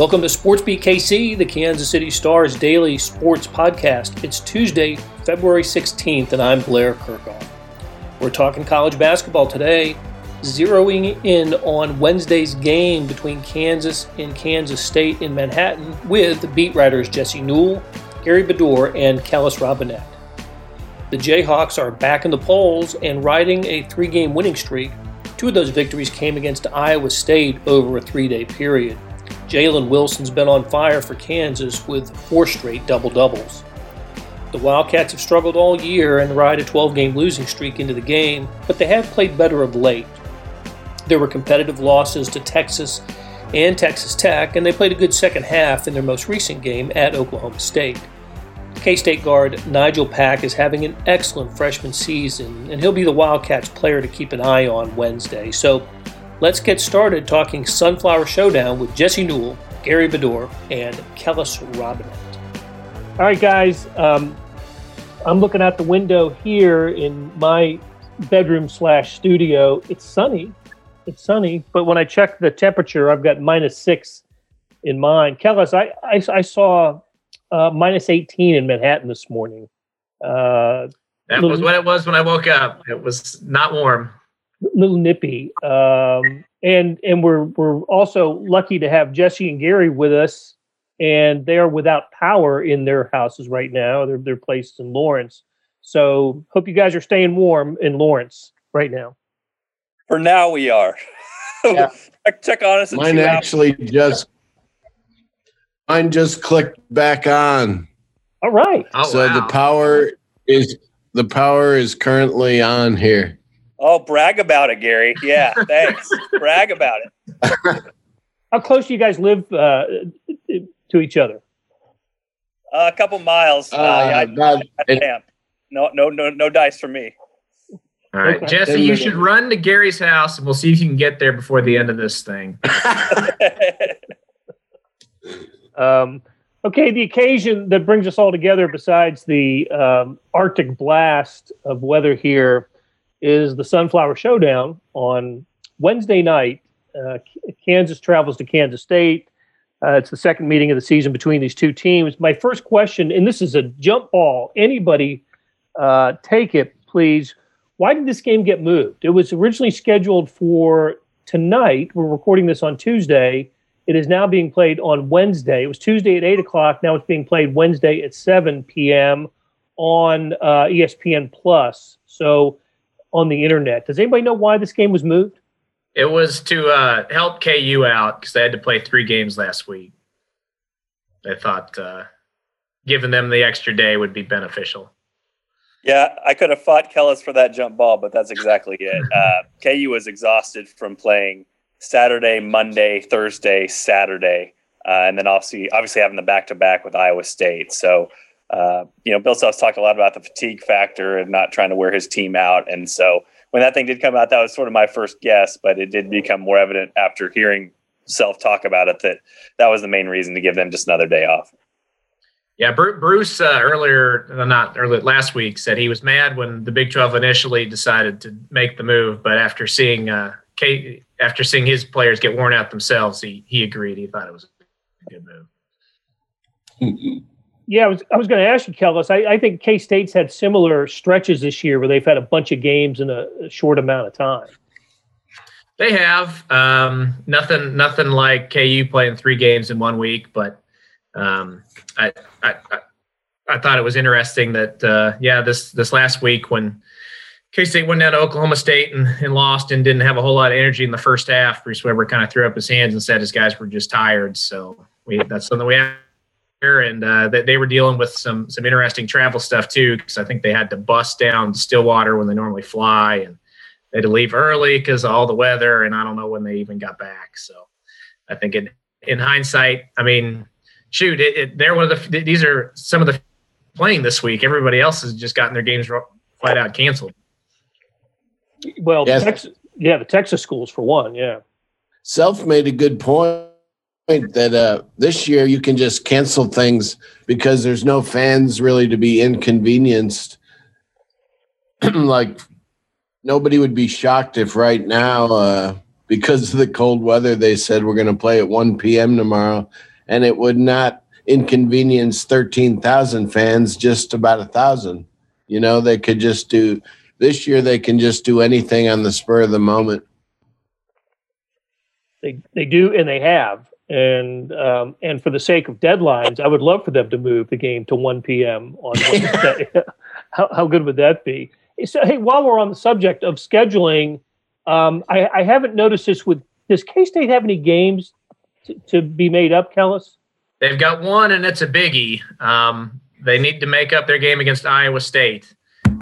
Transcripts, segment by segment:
Welcome to SportsBeat KC, the Kansas City Stars daily sports podcast. It's Tuesday, February 16th, and I'm Blair Kerkhoff. We're talking college basketball today, zeroing in on Wednesday's game between Kansas and Kansas State in Manhattan with beat writers Jesse Newell, Gary Bedore, and Kellis Robinett. The Jayhawks are back in the polls and riding a three game winning streak. Two of those victories came against Iowa State over a three day period. Jalen Wilson's been on fire for Kansas with four straight double doubles. The Wildcats have struggled all year and ride a 12 game losing streak into the game, but they have played better of late. There were competitive losses to Texas and Texas Tech, and they played a good second half in their most recent game at Oklahoma State. K State guard Nigel Pack is having an excellent freshman season, and he'll be the Wildcats player to keep an eye on Wednesday. So Let's get started talking Sunflower Showdown with Jesse Newell, Gary Bedore, and Kellis Robinett. All right, guys. Um, I'm looking out the window here in my bedroom slash studio. It's sunny. It's sunny, but when I check the temperature, I've got minus six in mine. Kellis, I, I, I saw uh, minus 18 in Manhattan this morning. Uh, that was what it was when I woke up. It was not warm little nippy. Um, and and we're we're also lucky to have Jesse and Gary with us, and they are without power in their houses right now. They're they're placed in Lawrence. So hope you guys are staying warm in Lawrence right now. For now, we are. Yeah. check, on us. Mine actually hours. just mine just clicked back on. All right. Oh, so wow. the power is the power is currently on here. Oh, brag about it, Gary. Yeah, thanks. brag about it. How close do you guys live uh, to each other? Uh, a couple miles. Uh, uh, yeah, I, no, no, no, no dice for me. All right, okay. Jesse, you should run to Gary's house, and we'll see if you can get there before the end of this thing. um, okay, the occasion that brings us all together, besides the um, Arctic blast of weather here, is the Sunflower Showdown on Wednesday night. Uh, Kansas travels to Kansas State. Uh, it's the second meeting of the season between these two teams. My first question, and this is a jump ball. Anybody uh, take it, please. Why did this game get moved? It was originally scheduled for tonight. We're recording this on Tuesday. It is now being played on Wednesday. It was Tuesday at 8 o'clock. Now it's being played Wednesday at 7 p.m. on uh, ESPN Plus. So on the internet. Does anybody know why this game was moved? It was to uh, help KU out because they had to play three games last week. They thought uh, giving them the extra day would be beneficial. Yeah, I could have fought Kellis for that jump ball, but that's exactly it. Uh, KU was exhausted from playing Saturday, Monday, Thursday, Saturday, uh, and then obviously obviously having the back to back with Iowa State. So uh, you know, Bill Self's talked a lot about the fatigue factor and not trying to wear his team out. And so when that thing did come out, that was sort of my first guess, but it did become more evident after hearing Self talk about it that that was the main reason to give them just another day off. Yeah, Bruce uh, earlier, not earlier last week, said he was mad when the Big 12 initially decided to make the move, but after seeing uh, Kate, after seeing his players get worn out themselves, he he agreed. He thought it was a good move. Yeah, I was, I was going to ask you, Kellis. I, I think K State's had similar stretches this year where they've had a bunch of games in a, a short amount of time. They have um, nothing, nothing like KU playing three games in one week. But um, I, I, I, thought it was interesting that uh, yeah, this this last week when K State went down to Oklahoma State and, and, lost and didn't have a whole lot of energy in the first half. Bruce Weber kind of threw up his hands and said his guys were just tired. So we, that's something we have and uh, that they were dealing with some some interesting travel stuff too because I think they had to bust down Stillwater when they normally fly and they had to leave early because all the weather and I don't know when they even got back. So I think in in hindsight, I mean, shoot, it, it, they're one of the these are some of the playing this week. Everybody else has just gotten their games flat out canceled. Well, yes. Texas, yeah, the Texas schools for one, yeah. Self made a good point that uh, this year you can just cancel things because there's no fans really to be inconvenienced. like nobody would be shocked if right now, uh, because of the cold weather, they said we're going to play at 1 p.m. tomorrow. and it would not inconvenience 13,000 fans, just about a thousand. You know, they could just do this year, they can just do anything on the spur of the moment. They, they do, and they have. And um, and for the sake of deadlines, I would love for them to move the game to 1 p.m. on Wednesday. how, how good would that be? So, hey, while we're on the subject of scheduling, um, I, I, haven't noticed this with. Does K State have any games to, to, be made up, Kellis? They've got one, and it's a biggie. Um, they need to make up their game against Iowa State,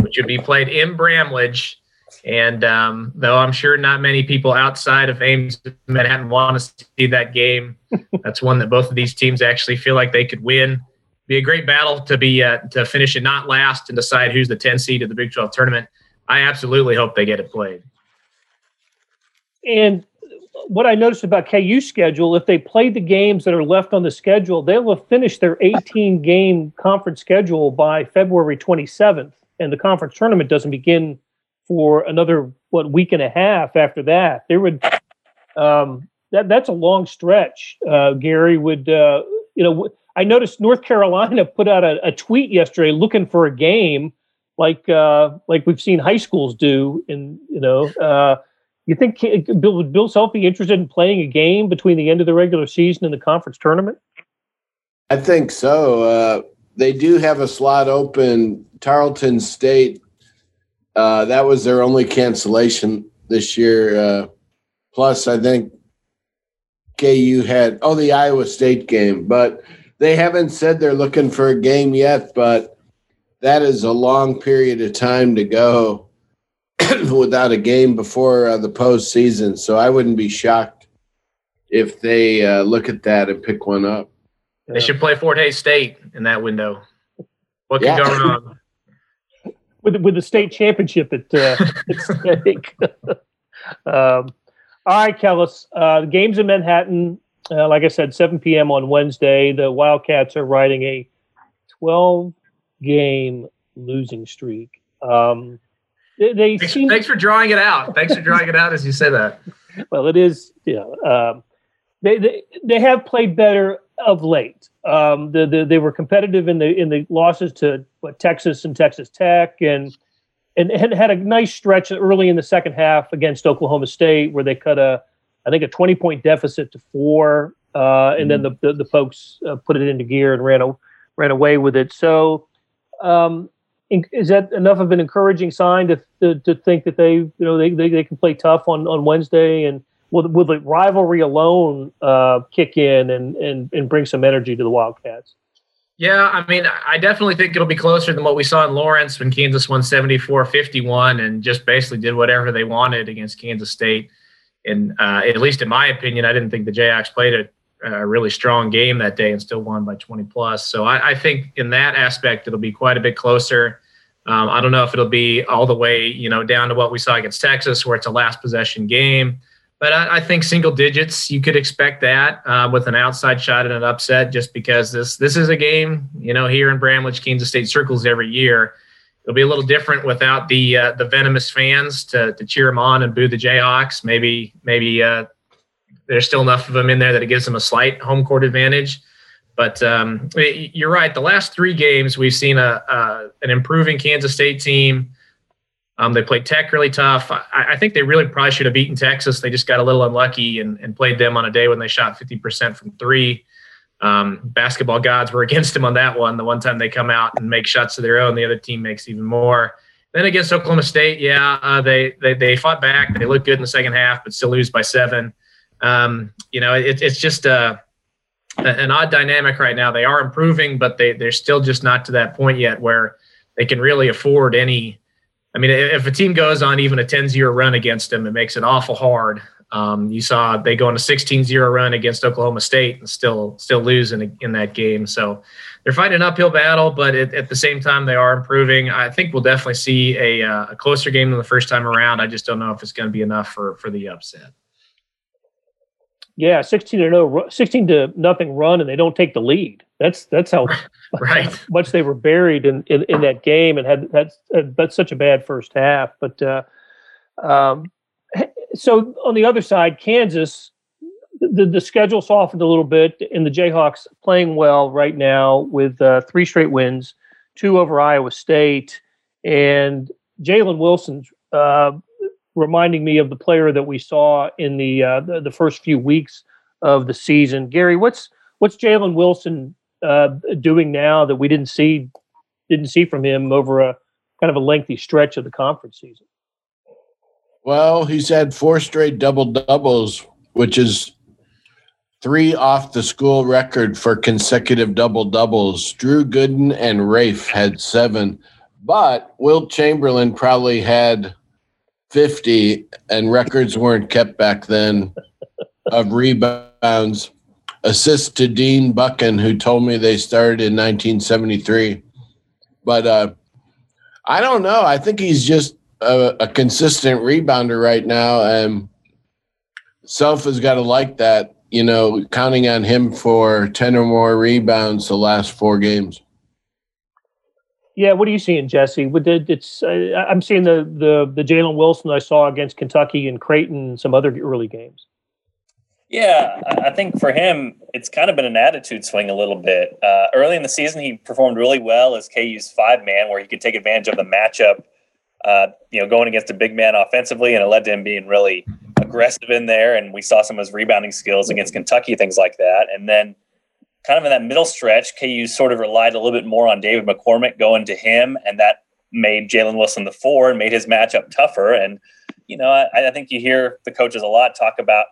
which would be played in Bramlage. And um, though I'm sure not many people outside of Ames, Manhattan, want to see that game, that's one that both of these teams actually feel like they could win. Be a great battle to be uh, to finish it not last and decide who's the 10 seed of the Big 12 tournament. I absolutely hope they get it played. And what I noticed about KU schedule, if they play the games that are left on the schedule, they'll have finished their 18 game conference schedule by February 27th, and the conference tournament doesn't begin for another what week and a half after that. There would um, that that's a long stretch. Uh, Gary would uh, you know I noticed North Carolina put out a, a tweet yesterday looking for a game like uh, like we've seen high schools do. In you know, uh, you think Bill would Bill Self be interested in playing a game between the end of the regular season and the conference tournament? I think so. Uh, they do have a slot open. Tarleton State uh, that was their only cancellation this year. Uh, plus, I think KU had oh the Iowa State game, but they haven't said they're looking for a game yet. But that is a long period of time to go without a game before uh, the postseason. So I wouldn't be shocked if they uh, look at that and pick one up. They should play Fort Hays State in that window. What can yeah. go wrong? with with the state championship at, uh, at stake. um, all right, Kellis. Uh, the games in Manhattan, uh, like I said, 7 p.m. on Wednesday. The Wildcats are riding a 12 game losing streak. Um, they, they thanks, seem, thanks, for drawing it out. Thanks for drawing it out as you say that. Well, it is. Yeah, um, they, they they have played better of late. Um, the, the, they were competitive in the in the losses to what, Texas and Texas Tech, and and had had a nice stretch early in the second half against Oklahoma State, where they cut a I think a twenty point deficit to four, uh, and mm-hmm. then the the, the Pokes uh, put it into gear and ran a, ran away with it. So. Um, is that enough of an encouraging sign to, to, to think that they you know they, they, they can play tough on, on Wednesday and will, will the rivalry alone uh, kick in and, and, and bring some energy to the Wildcats? Yeah, I mean, I definitely think it'll be closer than what we saw in Lawrence when Kansas won 74 51 and just basically did whatever they wanted against Kansas State. And uh, at least in my opinion, I didn't think the Jayhawks played a, a, really strong game that day and still won by 20 plus. So I, I think in that aspect, it'll be quite a bit closer. Um, I don't know if it'll be all the way, you know, down to what we saw against Texas, where it's a last possession game. But I, I, think single digits, you could expect that uh, with an outside shot and an upset, just because this this is a game, you know, here in Bramlage, Kansas State circles every year. It'll be a little different without the uh, the venomous fans to to cheer them on and boo the Jayhawks. Maybe maybe uh, there's still enough of them in there that it gives them a slight home court advantage. But um, you're right. The last three games, we've seen a, a an improving Kansas State team um, they played Tech really tough. I, I, think they really probably should have beaten Texas. They just got a little unlucky and, and played them on a day when they shot 50% from three. Um, basketball gods were against them on that one. The one time they come out and make shots of their own, the other team makes even more. Then against Oklahoma State, yeah, uh, they, they they fought back. They looked good in the second half, but still lose by seven. Um, you know, it, it's just uh, an odd dynamic right now. They are improving, but they they're still just not to that point yet where they can really afford any I mean, if a team goes on even a 10-0 run against them, it makes it awful hard. Um, you saw they go on a 16-0 run against Oklahoma State and still still lose in, in that game. So they're fighting an uphill battle, but it, at the same time they are improving. I think we'll definitely see a, uh, a closer game than the first time around. I just don't know if it's going to be enough for for the upset. Yeah, 16 to no, 16 to nothing run, and they don't take the lead. That's that's how, right. much they were buried in, in, in that game and had that's that's such a bad first half. But uh, um, so on the other side, Kansas the, the schedule softened a little bit, and the Jayhawks playing well right now with uh, three straight wins, two over Iowa State, and Jalen Wilson uh, reminding me of the player that we saw in the, uh, the, the first few weeks of the season. Gary, what's what's Jalen Wilson uh, doing now that we didn't see didn't see from him over a kind of a lengthy stretch of the conference season? Well, he's had four straight double doubles, which is three off the school record for consecutive double doubles. Drew Gooden and Raef had seven, but Wilt Chamberlain probably had 50, and records weren't kept back then of rebounds. Assist to Dean Buchan, who told me they started in 1973. But uh, I don't know. I think he's just a, a consistent rebounder right now. And Self has got to like that, you know, counting on him for 10 or more rebounds the last four games. Yeah, what are you seeing, Jesse? It's uh, I'm seeing the the the Jalen Wilson I saw against Kentucky and Creighton and some other early games. Yeah, I think for him, it's kind of been an attitude swing a little bit. Uh, early in the season, he performed really well as KU's five man, where he could take advantage of the matchup. Uh, you know, going against a big man offensively, and it led to him being really aggressive in there. And we saw some of his rebounding skills against Kentucky, things like that. And then kind of in that middle stretch, KU sort of relied a little bit more on David McCormack going to him, and that made Jalen Wilson the four and made his matchup tougher. And you know, I, I, think you hear the coaches a lot talk about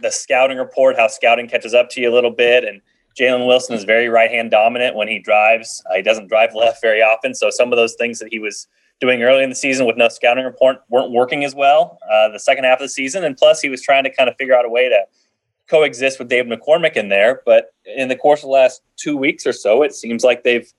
the scouting report, how scouting catches up to you a little bit, and Jalen Wilson is very right hand dominant when he drives. Uh, he doesn't drive left very often, so some of those things that he was doing early in the season with no scouting report weren't working as well uh, the second half of the season. And plus, he was trying to kind of figure out a way to coexist with David McCormack in there. But in the course of the last two weeks or so, it seems like they've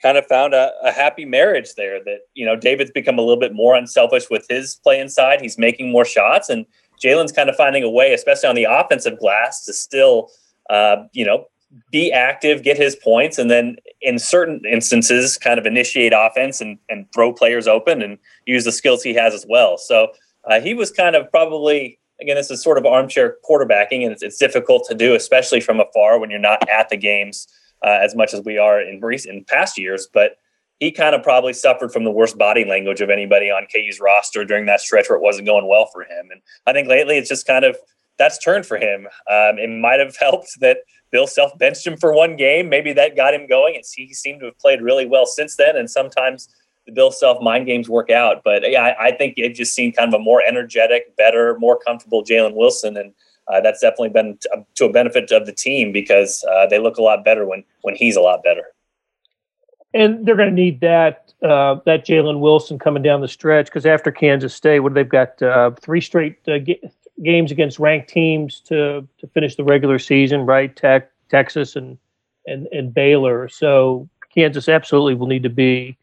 kind of found a, a, happy marriage there that, you know, David's become a little bit more unselfish with his play inside. He's making more shots and Jalen's kind of finding a way, especially on the offensive glass, to still, uh, you know, be active, get his points, and then in certain instances, kind of initiate offense and, and throw players open and use the skills he has as well. So uh, he was kind of probably again, this is sort of armchair quarterbacking, and it's, it's difficult to do, especially from afar when you're not at the games uh, as much as we are in recent in past years. But he kind of probably suffered from the worst body language of anybody on KU's roster during that stretch where it wasn't going well for him. And I think lately it's just kind of that's turned for him. Um, it might have helped that Bill Self benched him for one game. Maybe that got him going. And he seemed to have played really well since then. And sometimes the Bill Self mind games work out. But yeah, I, I, think it just seen kind of a more energetic, better, more comfortable Jalen Wilson, and uh, that's definitely been to, to, a benefit of the team because uh, they look a lot better when when he's a lot better. And they're going to need that uh, that Jalen Wilson coming down the stretch because after Kansas State, what they've got uh, three straight uh, games against ranked teams to to finish the regular season, right? Tech, Texas, and and and Baylor. So Kansas absolutely will need to be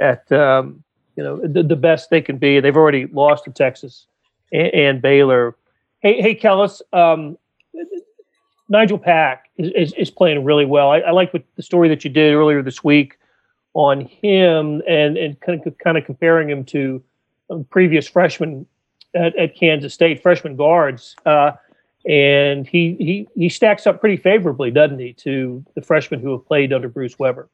at um, you know the, the, best they can be. They've already lost to Texas and, and Baylor. Hey, hey, Kellis, um, Nigel Pack is, is, is, playing really well. I, I like the story that you did earlier this week on him and and kind of kind of comparing him to um, previous freshmen at, at, Kansas State, freshman guards. Uh, and he, he he stacks up pretty favorably, doesn't he, to the freshmen who have played under Bruce Weber?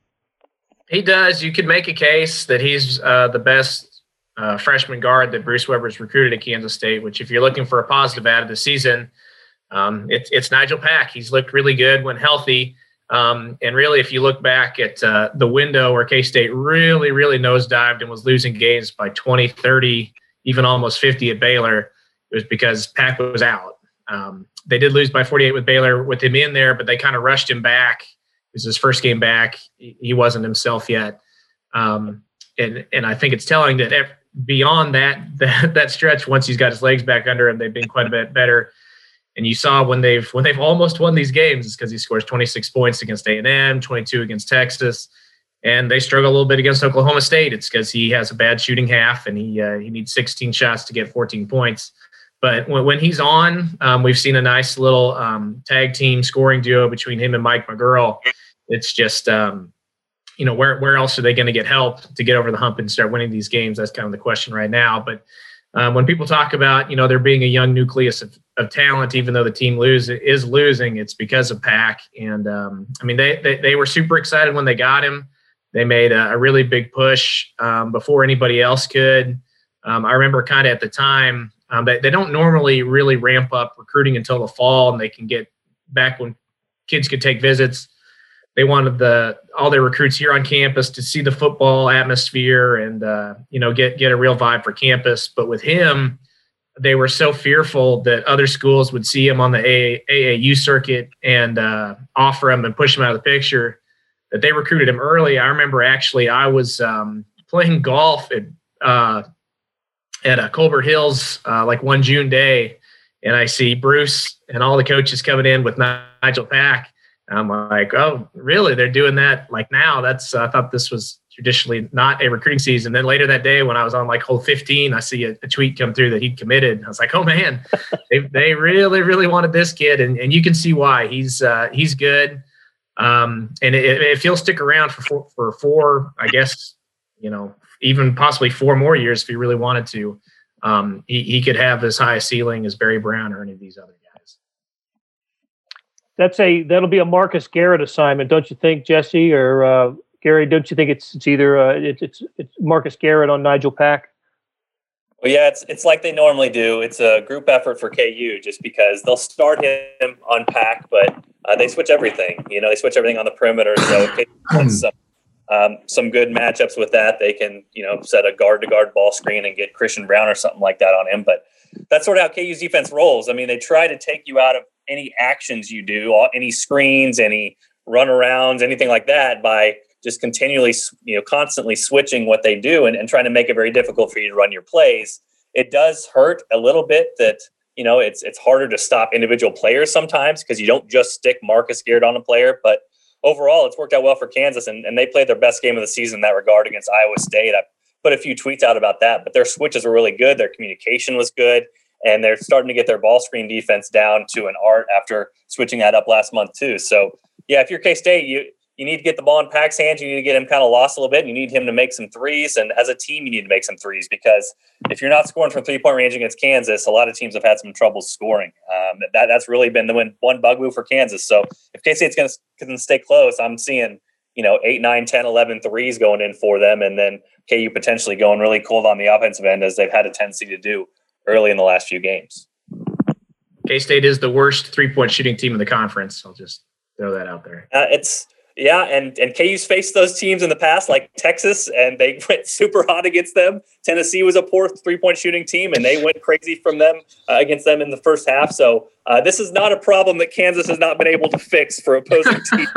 He does. You could make a case that he's uh, the best uh, freshman guard that Bruce Weber's recruited at Kansas State. Which, if you're looking for a positive out of the season, um, it, it's Nigel Pack. He's looked really good when healthy. Um, and really, if you look back at uh, the window where K State really, really nosedived and was losing games by 20, 30, even almost 50 at Baylor, it was because Pack was out. Um, they did lose by 48 with Baylor with him in there, but they kind of rushed him back was his first game back. He wasn't himself yet, um, and and I think it's telling that beyond that, that that stretch, once he's got his legs back under him, they've been quite a bit better. And you saw when they've when they've almost won these games, is because he scores 26 points against A and M, 22 against Texas, and they struggle a little bit against Oklahoma State. It's because he has a bad shooting half, and he uh, he needs 16 shots to get 14 points. But when, when he's on, um, we've seen a nice little um, tag team scoring duo between him and Mike McGuirl. It's just, um, you know, where where else are they going to get help to get over the hump and start winning these games? That's kind of the question right now. But um, when people talk about you know there being a young nucleus of, of talent, even though the team lose is losing, it's because of Pack. And um, I mean, they, they, they were super excited when they got him. They made a, a really big push um, before anybody else could. Um, I remember kind of at the time um, they, they don't normally really ramp up recruiting until the fall, and they can get back when kids could take visits. They wanted the all their recruits here on campus to see the football atmosphere and uh, you know get get a real vibe for campus. But with him, they were so fearful that other schools would see him on the AAU circuit and uh, offer him and push him out of the picture that they recruited him early. I remember actually I was um, playing golf at uh, at uh, Colbert Hills uh, like one June day, and I see Bruce and all the coaches coming in with Nigel Pack. I'm like, oh, really? They're doing that like now? That's I thought this was traditionally not a recruiting season. Then later that day, when I was on like hole 15, I see a, a tweet come through that he'd committed. I was like, oh man, they, they really, really wanted this kid, and, and you can see why. He's uh, he's good, um, and it, if he'll stick around for four, for four, I guess you know, even possibly four more years if he really wanted to, um, he he could have as high a ceiling as Barry Brown or any of these other. That's a that'll be a Marcus Garrett assignment, don't you think, Jesse or uh, Gary, don't you think it's it's either uh, it, it's it's Marcus Garrett on Nigel Pack? Well, yeah, it's it's like they normally do. It's a group effort for KU, just because they'll start him on Pack, but uh, they switch everything. You know, they switch everything on the perimeter. So some um, some good matchups with that, they can you know set a guard to guard ball screen and get Christian Braun or something like that on him. But that's sort of how KU's defense rolls. I mean, they try to take you out of any actions you do, any screens, any runarounds, anything like that by just continually, you know, constantly switching what they do and, and trying to make it very difficult for you to run your plays. It does hurt a little bit that you know it's it's harder to stop individual players sometimes because you don't just stick Marcus Garrett on a player. But overall, it's worked out well for Kansas, and, and they played their best game of the season in that regard against Iowa State. I put a few tweets out about that, but their switches were really good. Their communication was good, and they're starting to get their ball screen defense down to an art after switching that up last month too. So yeah, if you're K State, you you need to get the ball in Pack's hands. You need to get him kind of lost a little bit. And You need him to make some threes. And as a team, you need to make some threes because if you're not scoring from three point range against Kansas, a lot of teams have had some trouble scoring. Um, that, that's really been the one, one bugaboo for Kansas. So if K State's going to stay close, I'm seeing, you know, 8, 9, 10, 11 threes going in for them. And then KU potentially going really cold on the offensive end as they've had a tendency to do early in the last few games. K State is the worst three point shooting team in the conference. I'll just throw that out there. Uh, it's yeah, and and KU's faced those teams in the past, like Texas, and they went super hot against them. Tennessee was a poor three point shooting team, and they went crazy from them uh, against them in the first half. So uh, this is not a problem that Kansas has not been able to fix for opposing teams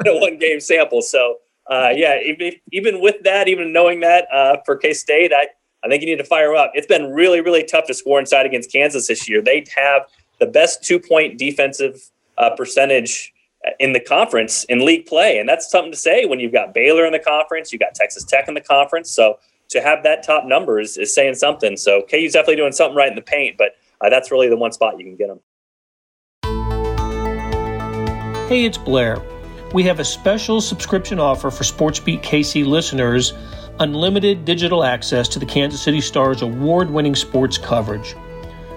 in a one game sample. So uh, yeah, even, even with that, even knowing that uh, for K State, I I think you need to fire up. It's been really really tough to score inside against Kansas this year. They have the best two point defensive uh, percentage in the conference in league play. And that's something to say when you've got Baylor in the conference, you've got Texas Tech in the conference. So to have that top number is, is saying something. So KU's definitely doing something right in the paint, but uh, that's really the one spot you can get them. Hey, it's Blair. We have a special subscription offer for SportsBeat KC listeners unlimited digital access to the Kansas City Stars award winning sports coverage.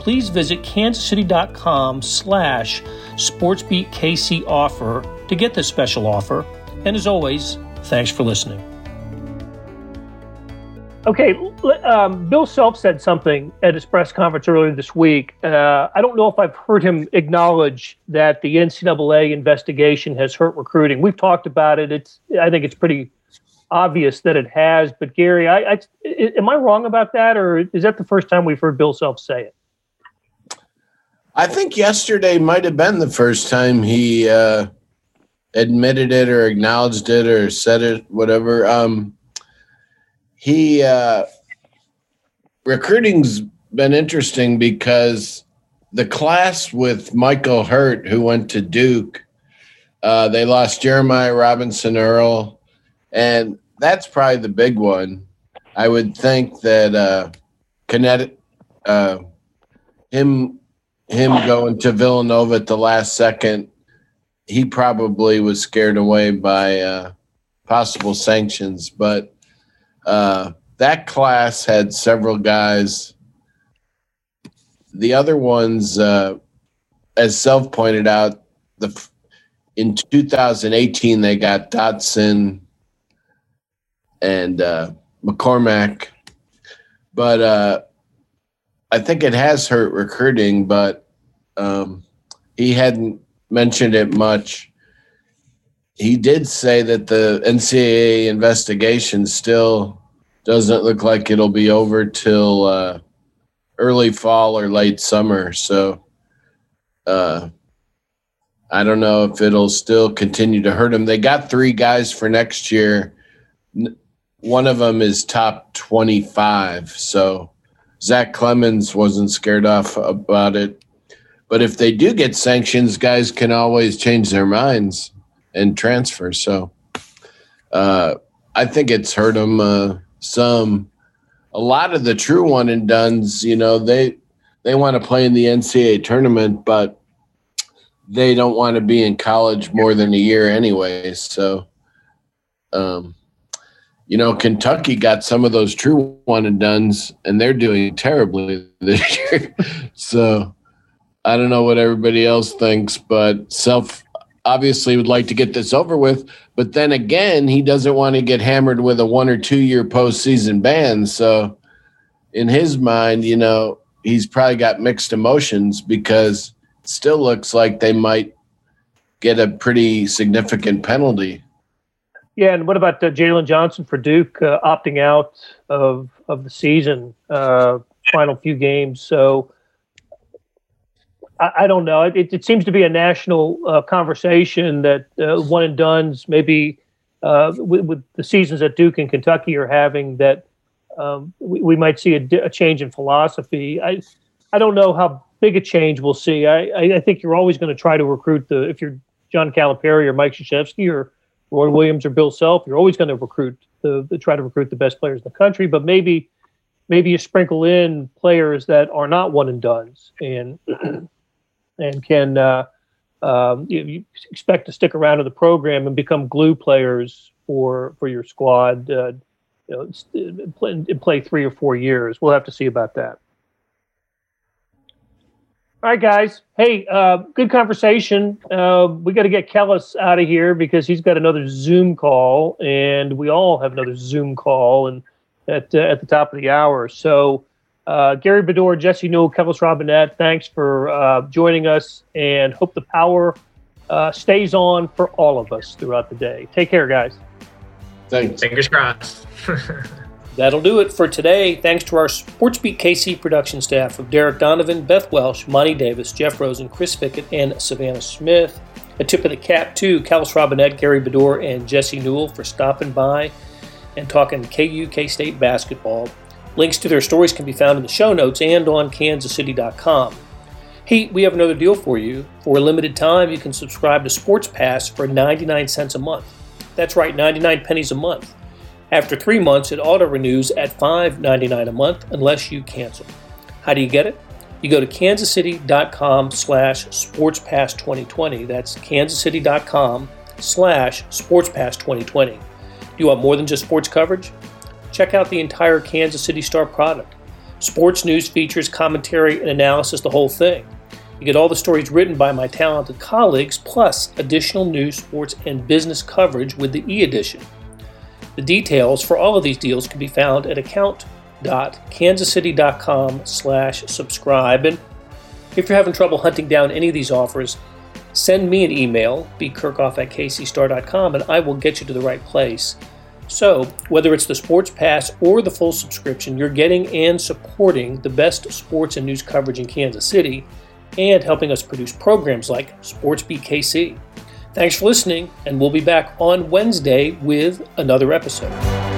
please visit kansascity.com slash sportsbeatkc offer to get this special offer. And as always, thanks for listening. Okay, um, Bill Self said something at his press conference earlier this week. Uh, I don't know if I've heard him acknowledge that the NCAA investigation has hurt recruiting. We've talked about it. It's I think it's pretty obvious that it has. But Gary, I, I, am I wrong about that, or is that the first time we've heard Bill Self say it? I think yesterday might have been the first time he uh, admitted it or acknowledged it or said it, whatever. Um, he uh, recruiting's been interesting because the class with Michael Hurt, who went to Duke, uh, they lost Jeremiah Robinson Earl, and that's probably the big one. I would think that uh, Connecticut, uh, him, him going to Villanova at the last second, he probably was scared away by uh, possible sanctions. But uh, that class had several guys. The other ones, uh, as Self pointed out, the in 2018 they got Dotson and uh, McCormack, but uh, I think it has hurt recruiting. But um, he hadn't mentioned it much. He did say that the NCAA investigation still doesn't look like it'll be over till uh, early fall or late summer. So uh, I don't know if it'll still continue to hurt him. They got three guys for next year. One of them is top 25. So Zach Clemence wasn't scared off about it. But if they do get sanctions, guys can always change their minds and transfer. So uh, I think it's hurt them uh, some. A lot of the true one and dones, you know, they they want to play in the NCAA tournament, but they don't want to be in college more than a year anyway. So, um, you know, Kentucky got some of those true one and dones, and they're doing terribly this year. so, I don't know what everybody else thinks, but self obviously would like to get this over with. But then again, he doesn't want to get hammered with a one or two year postseason ban. So, in his mind, you know, he's probably got mixed emotions because still looks like they might get a pretty significant penalty. Yeah, and what about uh, Jalen Johnson for Duke uh, opting out of of the season, uh, final few games? So I, I don't know. It, it, seems to be a national uh, conversation that uh, one and dones maybe uh, with, with, the seasons that Duke and Kentucky are having that um, we, we, might see a, a, change in philosophy. I I don't know how big a change we'll see. I, I, I think you're always going to try to recruit the if you're John Calipari or Mike Krzyzewski or Roy Williams or Bill Self, you're always going to recruit the, the try to recruit the best players in the country. But maybe maybe you sprinkle in players that are not one and dones and and can uh, um, you, you, expect to stick around in the program and become glue players for for your squad. Uh, you know, play, play three or four years. We'll have to see about that. All right, guys. Hey, uh, good conversation. Uh, we got to get Kellis out of here because he's got another Zoom call, and we all have another Zoom call, and at uh, at the top of the hour. So uh, Gary Bedore, Jesse Newell, Kellis Robinett, thanks for uh, joining us and hope the power uh, stays on for all of us throughout the day. Take care, guys. Thanks. Fingers crossed. That'll do it for today. Thanks to our SportsBeat KC production staff of Derek Donovan, Beth Welsh, Monty Davis, Jeff Rosen, Chris Fickett, and Savannah Smith. A tip of the cap to Kellis Robinett, Gary Bedore, and Jesse Newell for stopping by and talking KU K State basketball. Links to their stories can be found in the show notes and on kansascity.com. Hey, we have another deal for you. For a limited time, you can subscribe to Sports Pass for 99 cents a month. That's right, 99 pennies a month. After three months, it auto renews at $5.99 a month unless you cancel. How do you get it? You go to kansascity.com slash sportspass2020. That's kansascity.com slash sportspass2020. Do you want more than just sports coverage? check out the entire Kansas City Star product. Sports news, features, commentary, and analysis, the whole thing. You get all the stories written by my talented colleagues, plus additional news, sports, and business coverage with the e edition. The details for all of these deals can be found at account.kansascity.com slash subscribe. And if you're having trouble hunting down any of these offers, send me an email, bkerkhoff at kcstar.com, and I will get you to the right place. So, whether it's the Sports Pass or the full subscription, you're getting and supporting the best sports and news coverage in Kansas City and helping us produce programs like Sports KC. Thanks for listening, and we'll be back on Wednesday with another episode.